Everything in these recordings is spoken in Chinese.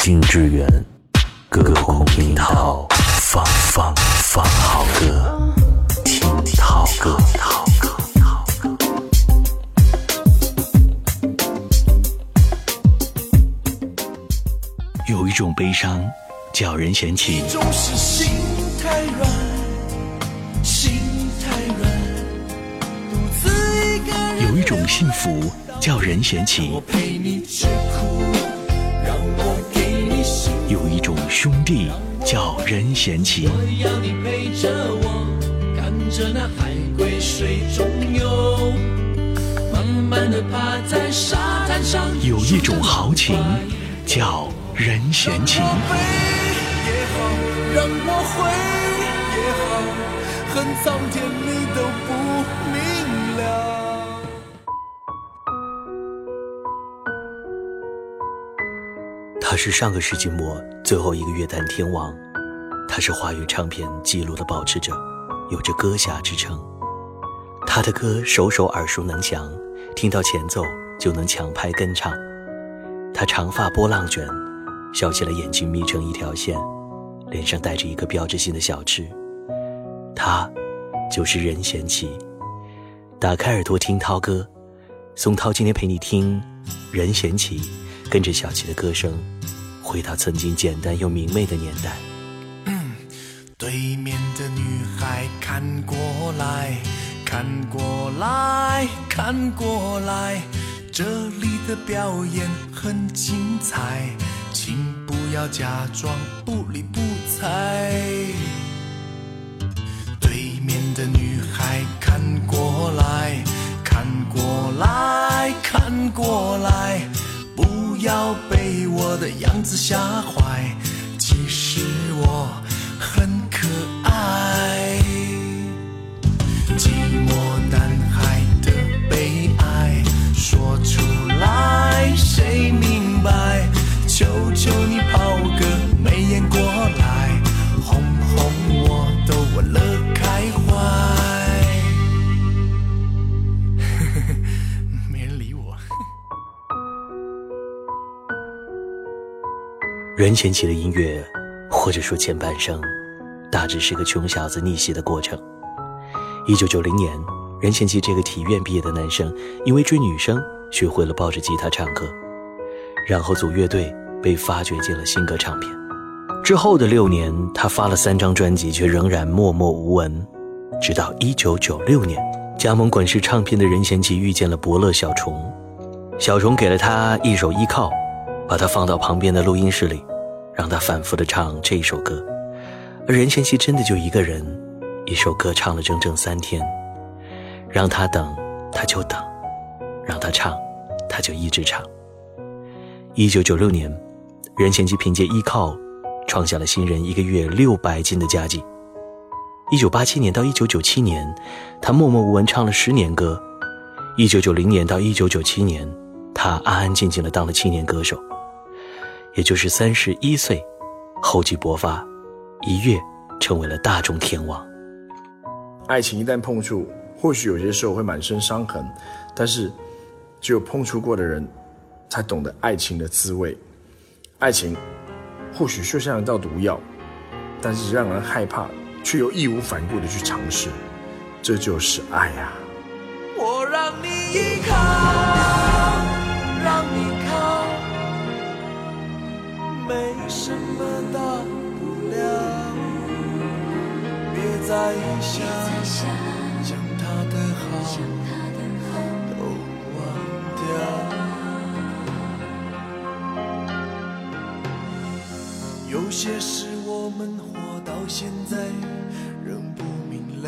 京之源，歌空听涛，放放放好歌，听涛歌。有一种悲伤，叫人嫌弃。总是心太软，心太软，独自一个人。有一种幸福，叫人嫌弃我。陪你吃苦，兄弟，叫人嫌弃。要你陪着我，看着那海龟水中游，慢慢的趴在沙滩上。有一种豪情，叫人嫌弃。飞也好，让我回也好，恨苍天你都不明了。他是上个世纪末最后一个乐坛天王，他是华语唱片记录的保持者，有着歌侠之称。他的歌首首耳熟能详，听到前奏就能抢拍跟唱。他长发波浪卷，笑起来眼睛眯成一条线，脸上带着一个标志性的小痣。他就是任贤齐。打开耳朵听涛歌，宋涛今天陪你听任贤齐，跟着小齐的歌声，回到曾经简单又明媚的年代。对面的女孩看过来，看过来，看过来，这里的表演很精彩，请不要假装不理不睬。对面的女孩看过来，看过来，看过来，不要的样子吓坏，任贤齐的音乐，或者说前半生，大致是个穷小子逆袭的过程。一九九零年，任贤齐这个体院毕业的男生，因为追女生，学会了抱着吉他唱歌，然后组乐队，被发掘进了新歌唱片。之后的六年，他发了三张专辑，却仍然默默无闻。直到一九九六年，加盟滚石唱片的任贤齐遇见了伯乐小虫，小虫给了他一首《依靠》，把他放到旁边的录音室里，让他反复的唱这一首歌。而任贤齐真的就一个人，一首歌唱了整整三天，让他等，他就等；让他唱，他就一直唱。一九九六年，任贤齐凭借《依靠》，创下了新人一个月六百斤的佳绩。一九八七年到一九九七年，他默默无闻唱了十年歌。一九九零年到一九九七年，他安安静静的当了七年歌手，也就是三十一岁，厚积薄发，一跃成为了大众天王。爱情一旦碰触，或许有些时候会满身伤痕，但是只有碰触过的人，才懂得爱情的滋味。爱情或许就像一道毒药，但是让人害怕，却又义无反顾的去尝试，这就是爱呀、我让你依靠，没什么大不了。别再想，将他的好都忘掉。有些事我们活到现在仍不明了。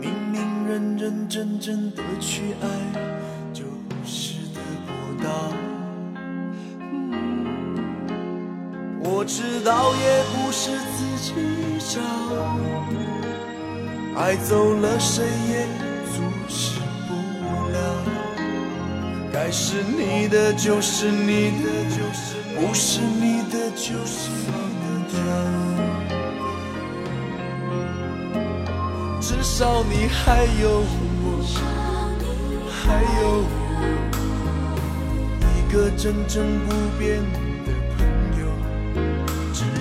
明明认认真真的去爱，知道也不是自己找，爱走了谁也阻止不了。该是你的就是你的，不是你的就是你的。至少你还有我，还有我。一个真正不变的，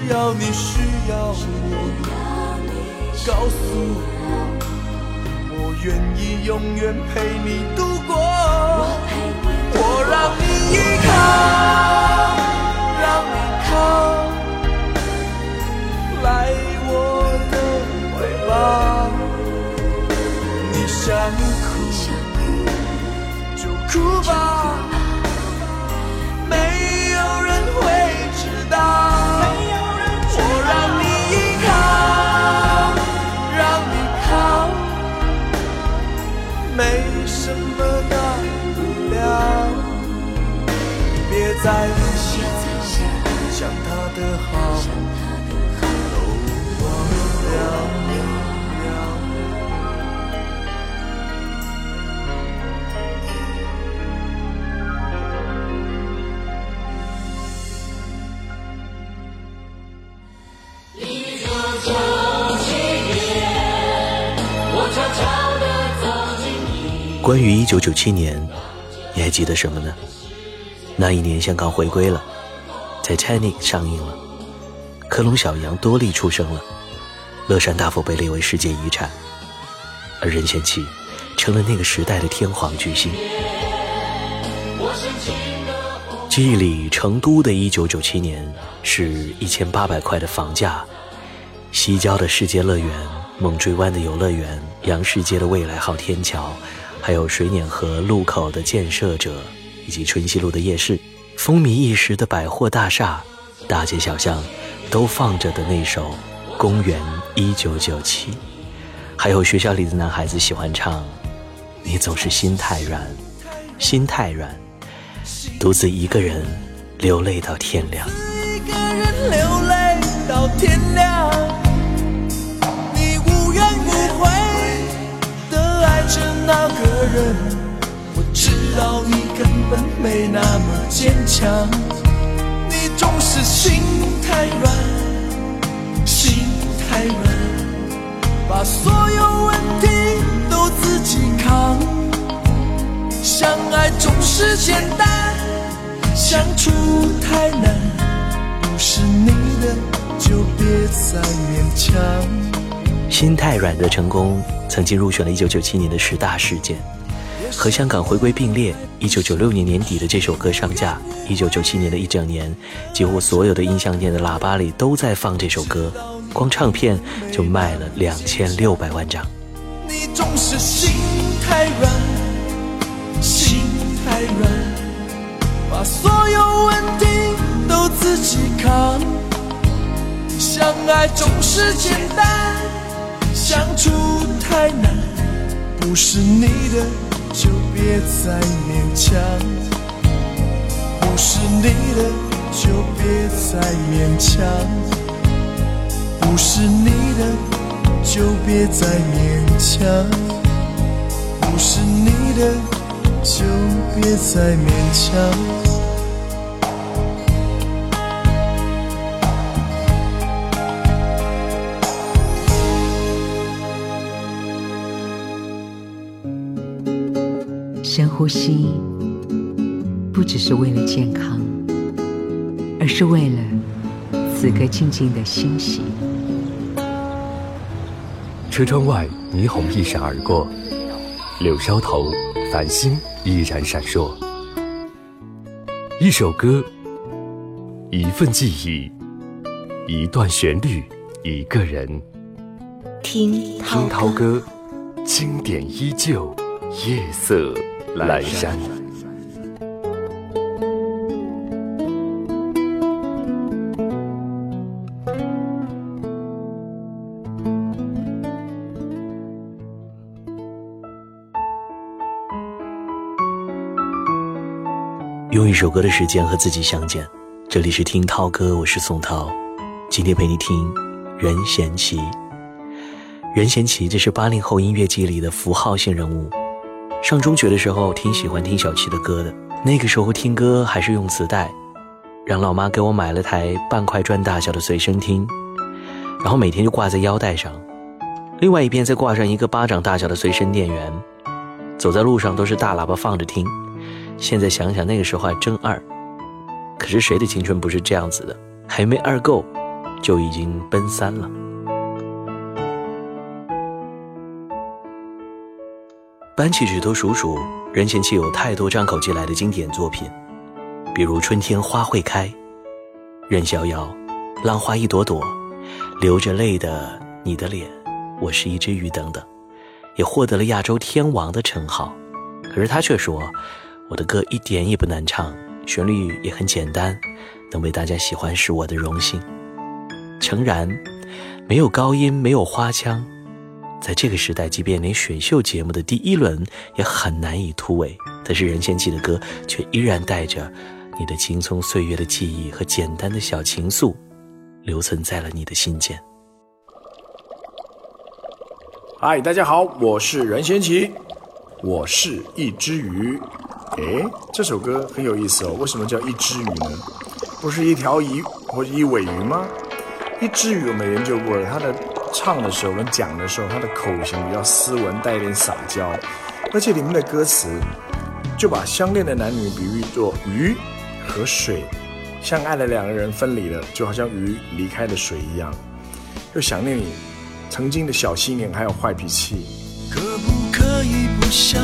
要你需要我，告诉我，我愿意永远陪你度过。我让你依靠，让你靠，来我的怀抱。你想哭就哭吧，关于一九九七年，你还记得什么呢？那一年香港回归了，《Titanic》上映了，科隆小羊多利出生了，乐山大佛被列为世界遗产，而任贤齐成了那个时代的天皇巨星。记忆里，成都的一九九七年是一千八百块的房价，西郊的世界乐园、猛追湾的游乐园、杨市街的未来号天桥。还有水碾河路口的建设者，以及春熙路的夜市，风靡一时的百货大厦，大街小巷都放着的那首《公元一九九七》，还有学校里的男孩子喜欢唱：“你总是心太软，心太软，独自一个人流泪到天亮。”一个人流泪到天亮，人，我知道你根本没那么坚强，你总是心太软，心太软，把所有问题都自己扛。相爱总是简单，相处太难，不是你的就别再勉强。心太软的成功曾经入选了1997年的十大事件，和香港回归并列。1996年年底的这首歌上架，1997年的一整年，几乎所有的音像店的喇叭里都在放这首歌，光唱片就卖了两千六百万张。你总是心太软，心太软，把所有问题都自己扛。相爱总是简单，相处太难，不是你的就别再勉强，不是你的就别再勉强，不是你的就别再勉强，不是你的就别再勉强。呼吸，不只是为了健康，而是为了此刻静静的欣喜。车窗外，霓虹一闪而过，柳梢头，繁星依然闪烁。一首歌，一份记忆，一段旋律，一个人。听听涛歌，经典依旧，夜色阑珊。用一首歌的时间和自己相见，这里是听涛歌，我是宋涛，今天陪你听任贤齐。任贤齐这是八零后音乐界里的符号性人物。上中学的时候挺喜欢听小七的歌的，那个时候听歌还是用磁带，让老妈给我买了台半块砖大小的随身听，然后每天就挂在腰带上，另外一边再挂上一个巴掌大小的随身电源，走在路上都是大喇叭放着听。现在想想那个时候还真二。可是谁的青春不是这样子的？还没二够，就已经奔三了。搬起指头数数，任贤齐有太多张口即来的经典作品，比如《春天花会开》《任逍遥》《浪花一朵朵》《流着泪的你的脸》《我是一只鱼》等等，也获得了亚洲天王的称号。可是他却说：“我的歌一点也不难唱，旋律也很简单，能被大家喜欢是我的荣幸。”诚然，没有高音，没有花腔。在这个时代，即便连选秀节目的第一轮也很难以突围，但是任贤齐的歌却依然带着你的青葱岁月的记忆和简单的小情愫，留存在了你的心间。嗨，大家好，我是任贤齐，我是一只鱼。诶，这首歌很有意思哦，为什么叫一只鱼呢？不是一条鱼或者一尾鱼吗？一只鱼我们研究过了，它的。唱的时候跟讲的时候，他的口型比较斯文，带一点撒娇，而且里面的歌词就把相恋的男女比喻作鱼和水，相爱的两个人分离了，就好像鱼离开了水一样，又想念你曾经的小心眼还有坏脾气。可不可以不想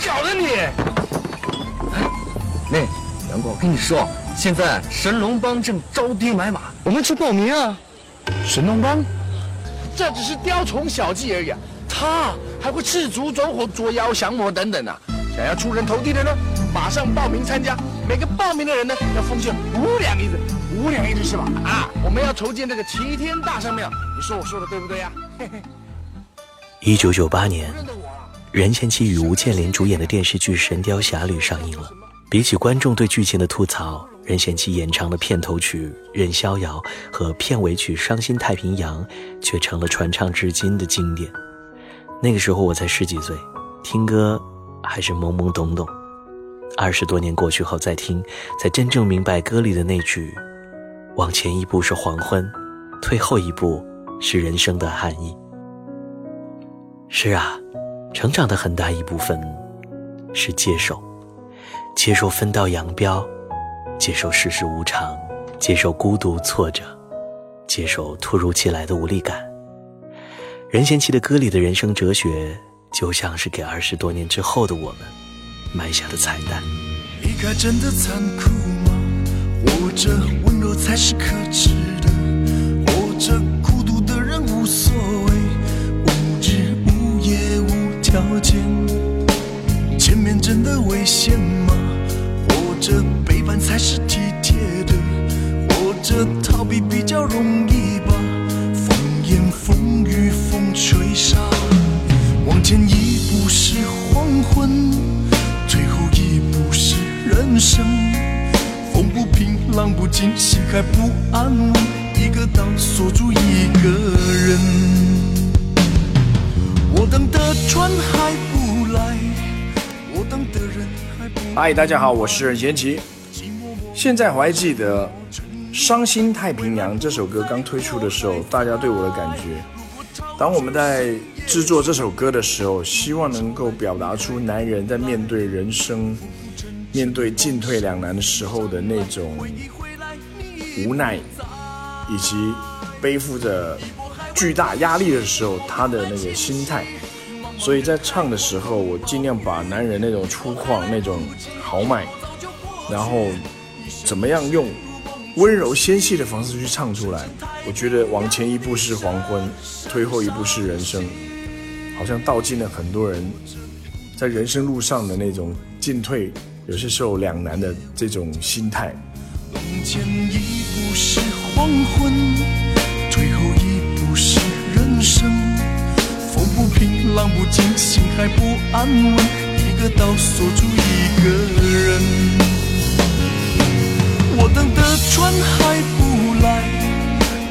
你怎么搞的你？那杨过，我跟你说，现在神龙帮正招兵买马，我们去报名啊。神龙帮，这只是雕虫小技而已，他还会赤足走火、捉妖降魔等等啊。想要出人头地的呢？马上报名参加，每个报名的人呢要奉献五两银子，五两银子是吧？啊，我们要筹建这个齐天大圣庙，你说我说的对不对呀？一九九八年，任贤齐与吴建莲主演的电视剧《神雕侠侣》上映了。比起观众对剧情的吐槽，任贤齐演唱的片头曲《任逍遥》和片尾曲《伤心太平洋》却成了传唱至今的经典。那个时候我才十几岁，听歌还是懵懵懂懂。二十多年过去后再听，才真正明白歌里的那句：“往前一步是黄昏，退后一步是人生的含义。”是啊，成长的很大一部分是接受，接受分道扬镳，接受世事无常，接受孤独挫折，接受突如其来的无力感。任贤齐的歌里的人生哲学，就像是给二十多年之后的我们。埋下的彩蛋。离开真的残酷吗？活着温柔才是可耻的。条件。前面真的危险吗？或者背叛才是体贴的。或者逃避比较容易吧？风言风语风吹沙，往前一步是黄昏。退后一步是人生风不平浪不静心还不安稳一个岛锁住一个人我等的人还不来。嗨大家好我是任贤齐现在我还记得伤心太平洋这首歌刚推出的时候大家对我的感觉。当我们在制作这首歌的时候希望能够表达出男人在面对人生面对进退两难的时候的那种无奈，以及背负着巨大压力的时候他的那个心态，所以在唱的时候，我尽量把男人那种粗犷、那种豪迈，然后怎么样用温柔纤细的方式去唱出来。我觉得往前一步是黄昏，退后一步是人生，好像道尽了很多人在人生路上的那种进退。有些时候两难的这种心态，往前一步是黄昏，生。风不平，浪不静，心还不安稳，一个岛锁住一个人。我等的船还不来，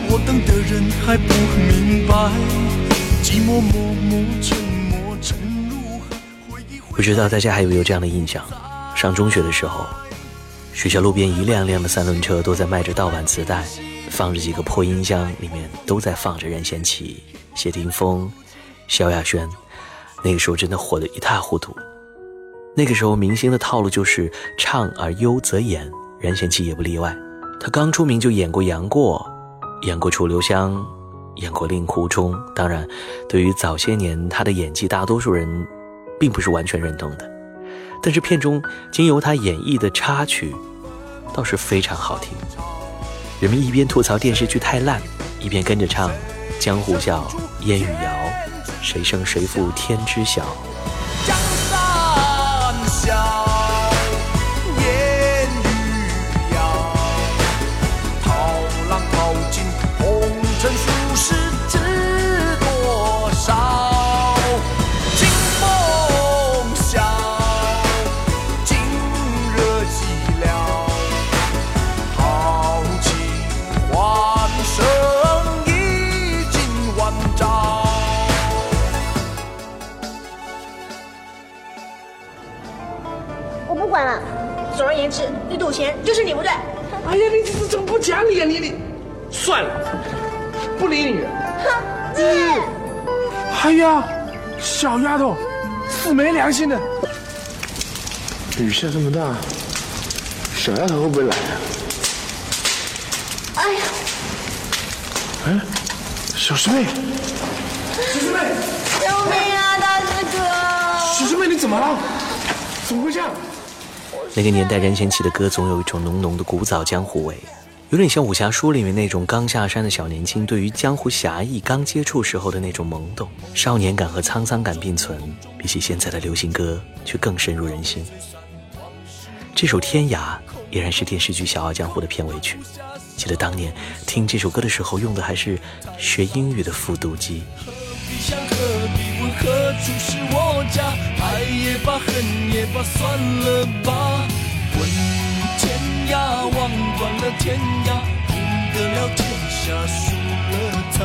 我等的人还不明白，寂寞默默沉没沉入海。回忆不知道大家还有没有这样的印象？上中学的时候，学校路边一辆辆的三轮车都在卖着盗版磁带，放着几个破音箱，里面都在放着任贤齐、谢霆锋、萧亚轩。那个时候真的火得一塌糊涂。那个时候明星的套路就是唱而优则演，任贤齐也不例外。他刚出名就演过杨过，演过楚留香，演过令狐冲。当然，对于早些年他的演技，大多数人并不是完全认同的。但是片中经由他演绎的插曲，倒是非常好听。人们一边吐槽电视剧太烂，一边跟着唱《江湖笑》《烟雨遥》，谁胜谁负天知晓。讲理啊你你？算了，不理你了。哼，你哎呀，小丫头，死没良心的！雨下这么大，小丫头会不会来啊？哎呀，哎，小师妹，小师妹，救命啊，大师哥！小师妹，你怎么了？怎么会这样？那个年代，任贤齐的歌总有一种浓浓的古早江湖味，有点像武侠书里面那种刚下山的小年轻对于江湖侠义刚接触时候的那种懵懂少年感和沧桑感并存，比起现在的流行歌却更深入人心。这首《天涯》依然是电视剧《笑傲江湖》的片尾曲。记得当年听这首歌的时候，用的还是学英语的复读机。必何必问何处是我家？爱也罢，恨也罢，算了吧。望断了天涯，赢得了天下，输了他。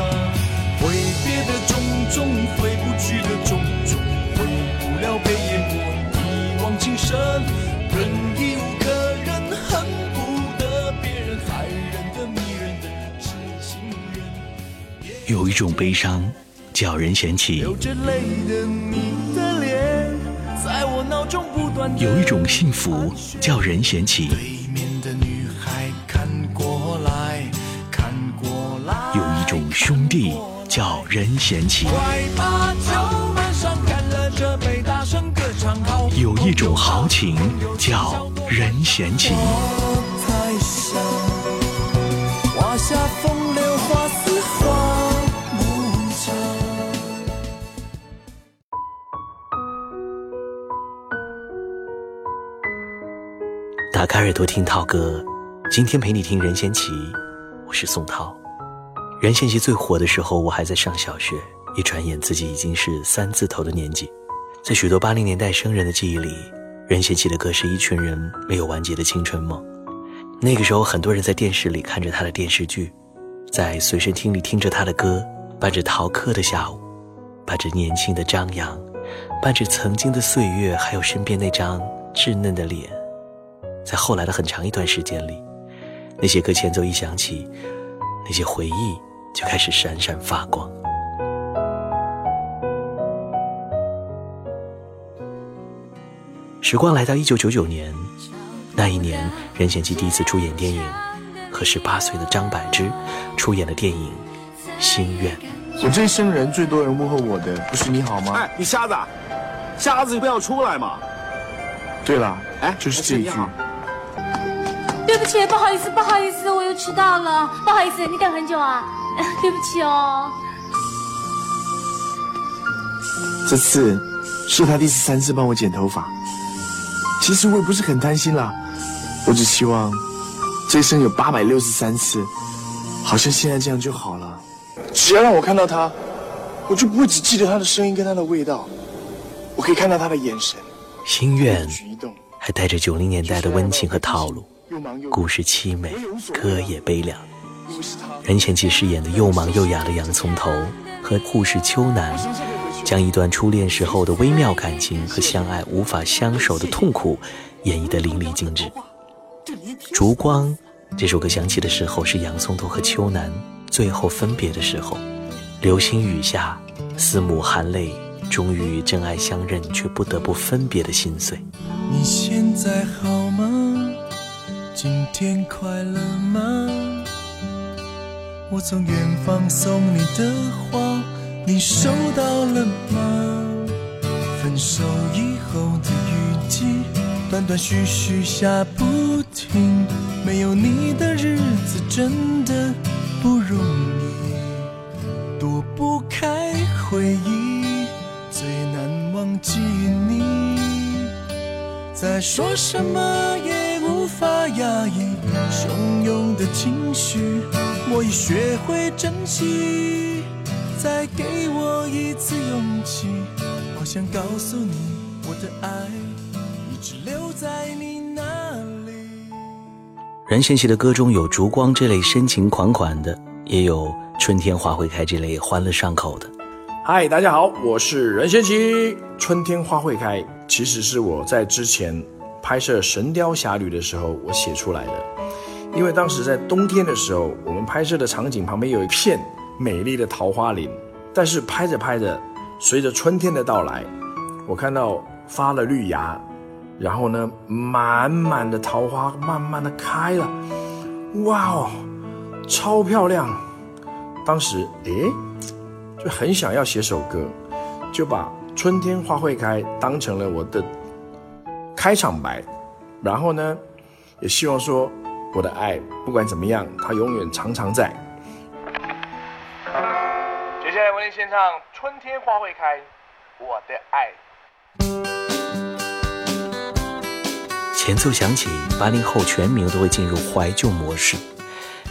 挥别的种种，回不去的种种，回不了被淹没一往情深。无可忍，恨不得别人，害人的、迷人的痴情人。有一种悲伤，叫人嫌弃；流着泪的你的脸，在我脑中不断有一种幸福，叫任贤齐；兄弟，叫任贤齐；快把酒满上，干了这杯，大声歌唱好。有一种豪情，叫任贤齐。打开耳朵听涛哥，今天陪你听任贤齐，我是宋涛。任贤齐最火的时候，我还在上小学，一转眼自己已经是三字头的年纪。在许多八零年代生人的记忆里，任贤齐的歌是一群人没有完结的青春梦。那个时候，很多人在电视里看着他的电视剧，在随身听里听着他的歌，伴着逃课的下午，伴着年轻的张扬，伴着曾经的岁月，还有身边那张稚嫩的脸。在后来的很长一段时间里，那些歌前奏一响起，那些回忆就开始闪闪发光。时光来到一九九九年，那一年，任贤齐第一次出演电影，和十八岁的张柏芝出演了电影《心愿》。我这一生人最多人问候我的，不是你好吗？哎，你瞎子啊，瞎子你不要出来嘛！对了，哎，就是这一句。对不起，不好意思，不好意思，我又迟到了，不好意思，你等很久啊，对不起哦。这次是他第十三次帮我剪头发。其实我也不是很贪心啦，我只希望这一生有八百六十三次，好像现在这样就好了。只要让我看到他，我就不会只记得他的声音跟他的味道，我可以看到他的眼神。心愿还带着九零年代的温情和套路，故事凄美，歌也悲凉。任贤齐饰演的又忙又哑的洋葱头和护士秋楠，将一段初恋时候的微妙感情和相爱无法相守的痛苦演绎得淋漓尽致。烛光这首歌响起的时候，是洋葱头和秋楠最后分别的时候。流星雨下，四目含泪，终于真爱相认却不得不分别的心碎。你现在好吗？今天快乐吗？我从远方送你的花，你收到了吗？分手以后的雨季，断断续续下不停，没有你的日子真的不容易，躲不开回忆，最难忘记你，再说什么也无法压抑汹涌的情绪。我已学会珍惜，再给我一次勇气。我想告诉你，我的爱一直留在你那里。任贤齐的歌中有烛光这类深情款款的，也有春天花会开这类欢乐上口的。嗨，大家好，我是任贤齐。春天花会开，其实是我在之前拍摄《神雕侠侣》的时候我写出来的。因为当时在冬天的时候，我们拍摄的场景旁边有一片美丽的桃花林，但是拍着拍着，随着春天的到来，我看到发了绿芽，然后呢，满满的桃花慢慢的开了，哇哦，超漂亮！当时诶，就很想要写首歌，就把“春天花会开”当成了我的开场白，然后呢，也希望说。我的爱，不管怎么样，它永远常常在。接下来为您献唱《春天花会开》，我的爱。前奏响起，八零后全民都会进入怀旧模式。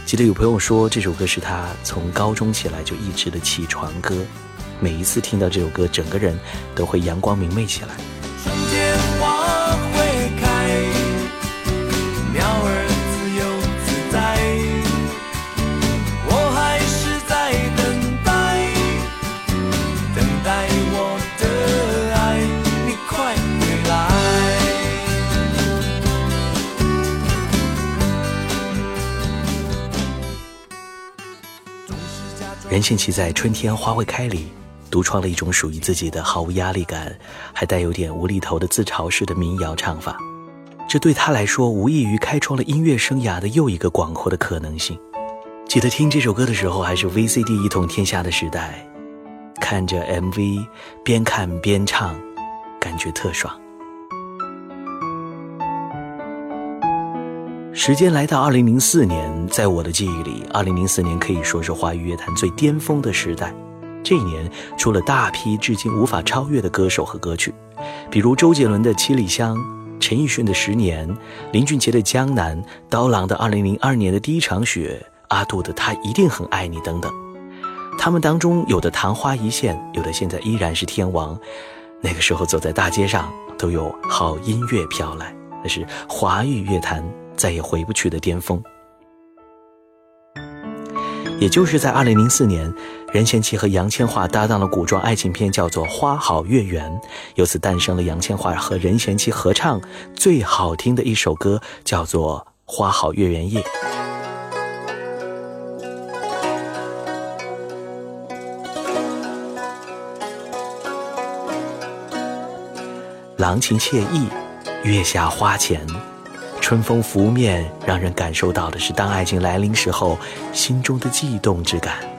记得有朋友说，这首歌是他从高中起来就一直的起床歌，每一次听到这首歌，整个人都会阳光明媚起来。任贤齐在《春天花会开》里独创了一种属于自己的毫无压力感，还带有点无厘头的自嘲式的民谣唱法，这对他来说无异于开创了音乐生涯的又一个广阔的可能性。记得听这首歌的时候，还是 VCD 一统天下的时代，看着 MV 边看边唱，感觉特爽。时间来到二零零四年，在我的记忆里，二零零四年可以说是华语乐坛最巅峰的时代。这一年出了大批至今无法超越的歌手和歌曲，比如周杰伦的《七里香》，陈奕迅的《十年》，林俊杰的《江南》，刀郎的二零零二年的第一场雪，阿杜的《他一定很爱你》等等。他们当中有的昙花一现，有的现在依然是天王。那个时候走在大街上，都有好音乐飘来，那是华语乐坛。再也回不去的巅峰，也就是在二零零四年，任贤齐和杨千嬅搭档的古装爱情片叫做《花好月圆》，由此诞生了杨千嬅和任贤齐合唱最好听的一首歌，叫做《花好月圆夜》。郎情妾意，月下花前。春风拂面，让人感受到的是当爱情来临时候心中的悸动之感。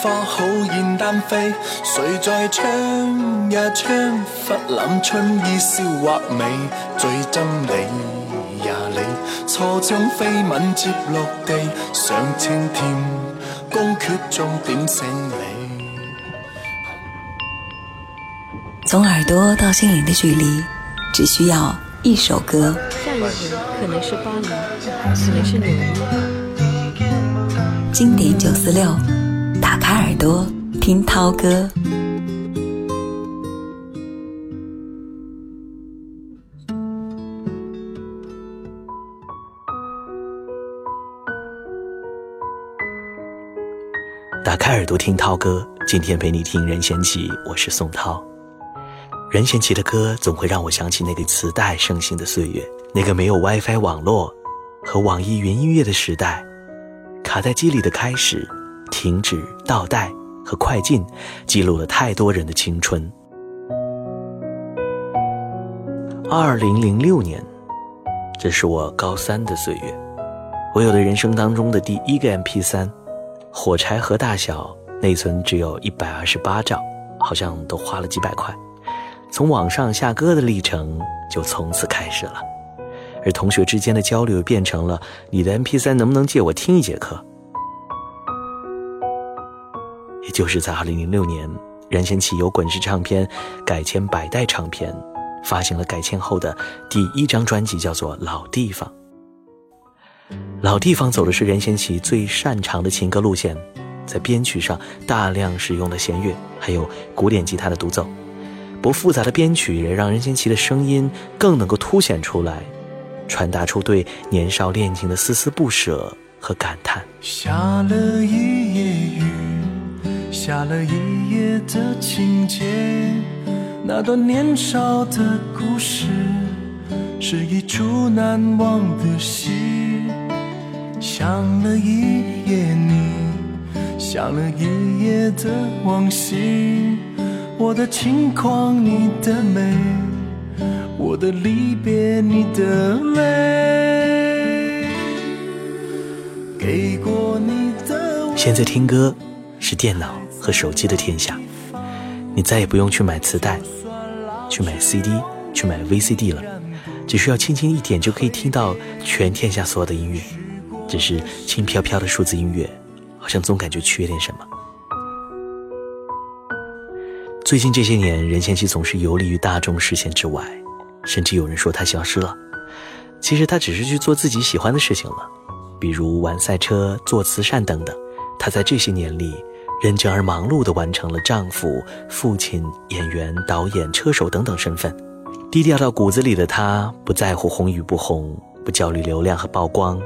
花好燕單飛，誰在唱呀唱？忽攬春意笑或美，最憎你呀你，錯將飛吻接落地，上青天，宮闕中點醒你。從耳朵到心靈的距離，只需要一首歌。下一回可能是巴黎，可能是紐約。經典九四六，打開耳朵听涛歌。打开耳朵听涛歌，今天陪你听任贤齐，我是宋涛。任贤齐的歌总会让我想起那个磁带盛行的岁月，那个没有 WiFi 网络和网易云音乐的时代。卡帶機裡的开始、停止、倒带和快进，记录了太多人的青春。二零零六年，这是我高三的岁月，我有的人生当中的第一个 MP3，火柴盒大小，内存只有一百二十八兆，好像都花了几百块。从网上下歌的历程就从此开始了。而同学之间的交流变成了你的 MP3 能不能借我听一节课？也就是在二零零六年，任贤齐由滚石唱片改签百代唱片，发行了改签后的第一张专辑，叫做《老地方》。老地方走的是任贤齐最擅长的情歌路线，在编曲上大量使用了弦乐，还有古典吉他的独奏。不复杂的编曲也让任贤齐的声音更能够凸显出来，传达出对年少恋情的丝丝不舍和感叹。下了一夜雨，下了一夜的情节，那段年少的故事是一出难忘的戏。想了一夜你，想了一夜的往昔，我的轻狂，你的美。我的离别，你的淚，給過你的。現在听歌是电脑和手机的天下，你再也不用去买磁带，去买 CD，去买 VCD 了，只需要轻轻一点就可以听到全天下所有的音乐。只是轻飘飘的数字音乐，好像总感觉缺点什么。最近这些年，任贤齐总是游离于大众视线之外。甚至有人说他消失了，其实他只是去做自己喜欢的事情了，比如玩赛车、做慈善等等。他在这些年里認真而忙碌地完成了丈夫、父亲、演员、导演、车手等等身份。低调到骨子里的她，不在乎红与不红，不焦虑流量和曝光，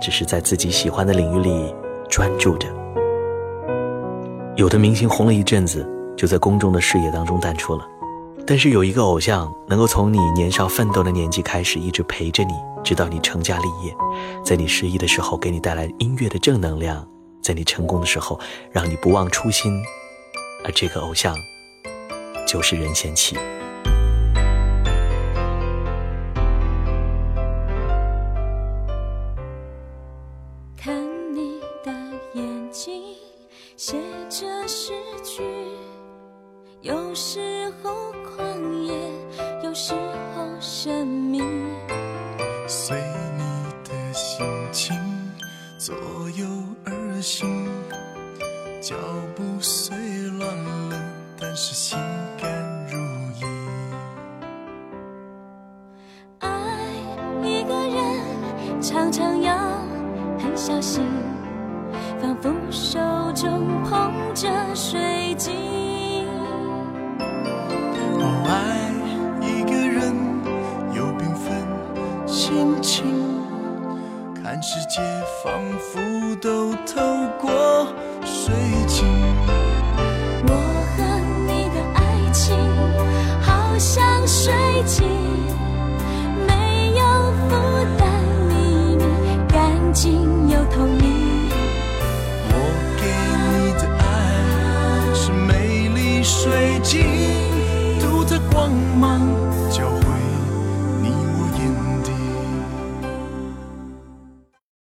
只是在自己喜欢的领域里专注着。有的明星红了一阵子，就在公众的视野当中淡出了。但是有一个偶像，能够从你年少奋斗的年纪开始，一直陪着你，直到你成家立业，在你失意的时候给你带来音乐的正能量，在你成功的时候让你不忘初心，而这个偶像，就是任贤齐。虽乱了但是心